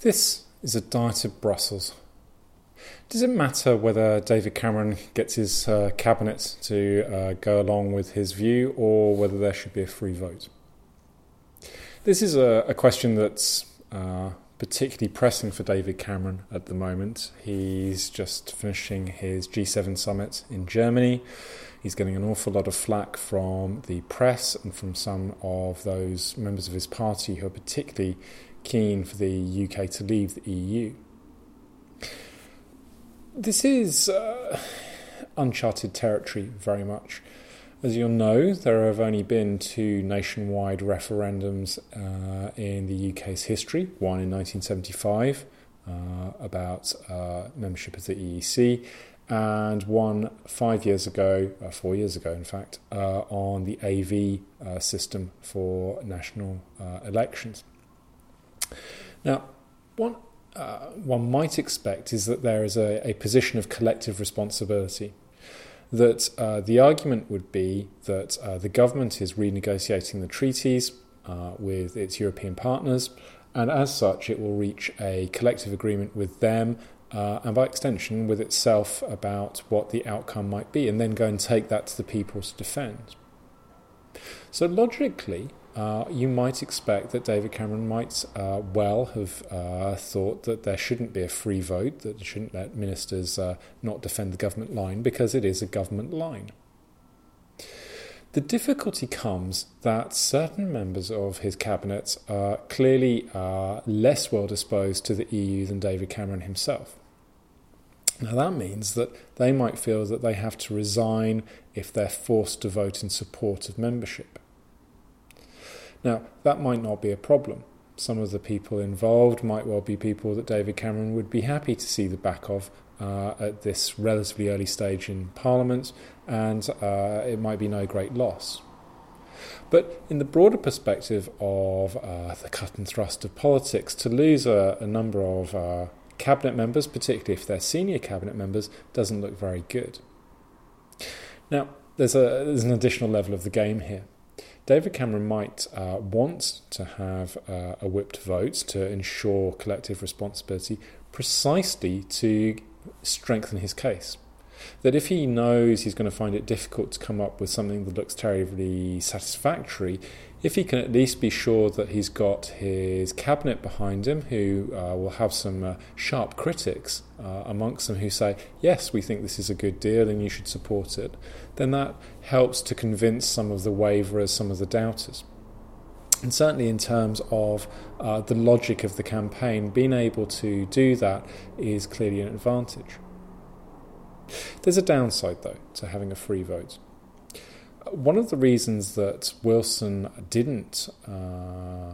This is a diet of Brussels. Does it matter whether David Cameron gets his uh, cabinet to uh, go along with his view or whether there should be a free vote? This is a, a question that's uh, particularly pressing for David Cameron at the moment. He's just finishing his G7 summit in Germany. He's getting an awful lot of flack from the press and from some of those members of his party who are particularly keen for the UK to leave the EU. This is uh, uncharted territory, very much. As you'll know, there have only been two nationwide referendums uh, in the UK's history one in 1975 uh, about uh, membership of the EEC, and one five years ago, uh, four years ago, in fact, uh, on the AV uh, system for national elections. Now, one, uh, one might expect is that there is a, a position of collective responsibility. That uh, the argument would be that uh, the government is renegotiating the treaties uh, with its European partners, and as such, it will reach a collective agreement with them uh, and by extension with itself about what the outcome might be, and then go and take that to the people to defend. So, logically, uh, you might expect that David Cameron might uh, well have uh, thought that there shouldn't be a free vote, that shouldn't let ministers uh, not defend the government line because it is a government line. The difficulty comes that certain members of his cabinet are clearly uh, less well disposed to the EU than David Cameron himself. Now, that means that they might feel that they have to resign if they're forced to vote in support of membership. Now, that might not be a problem. Some of the people involved might well be people that David Cameron would be happy to see the back of uh, at this relatively early stage in Parliament, and uh, it might be no great loss. But in the broader perspective of uh, the cut and thrust of politics, to lose a, a number of uh, cabinet members, particularly if they're senior cabinet members, doesn't look very good. Now, there's, a, there's an additional level of the game here. David Cameron might uh, want to have uh, a whipped vote to ensure collective responsibility precisely to strengthen his case. That if he knows he's going to find it difficult to come up with something that looks terribly satisfactory, if he can at least be sure that he's got his cabinet behind him, who uh, will have some uh, sharp critics uh, amongst them who say, Yes, we think this is a good deal and you should support it, then that helps to convince some of the waverers, some of the doubters. And certainly, in terms of uh, the logic of the campaign, being able to do that is clearly an advantage. There's a downside, though, to having a free vote one of the reasons that Wilson didn't uh, uh,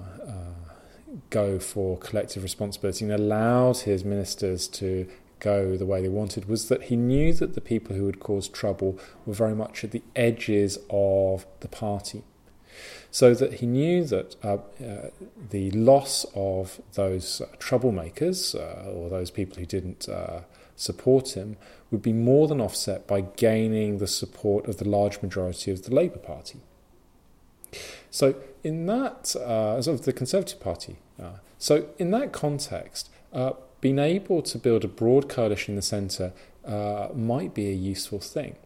go for collective responsibility and allowed his ministers to go the way they wanted was that he knew that the people who would cause trouble were very much at the edges of the party. So that he knew that uh, uh, the loss of those uh, troublemakers uh, or those people who didn't support him would be more than offset by gaining the support of the large majority of the Labour Party. So, in that, uh, of the Conservative Party, uh, so in that context, uh, being able to build a broad coalition in the centre uh, might be a useful thing.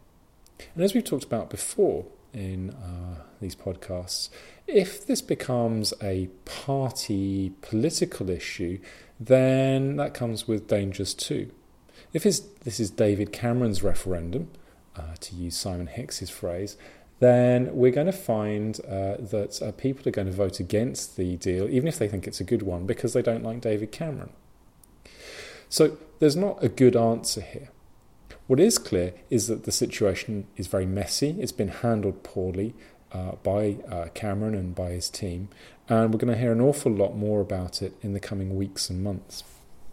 And as we've talked about before in uh, these podcasts, if this becomes a party political issue, then that comes with dangers too. If this is David Cameron's referendum, uh, to use Simon Hix's phrase, then we're going to find uh, that uh, people are going to vote against the deal, even if they think it's a good one, because they don't like David Cameron. So there's not a good answer here. What is clear is that the situation is very messy, it's been handled poorly uh, by uh, Cameron and by his team, and we're going to hear an awful lot more about it in the coming weeks and months.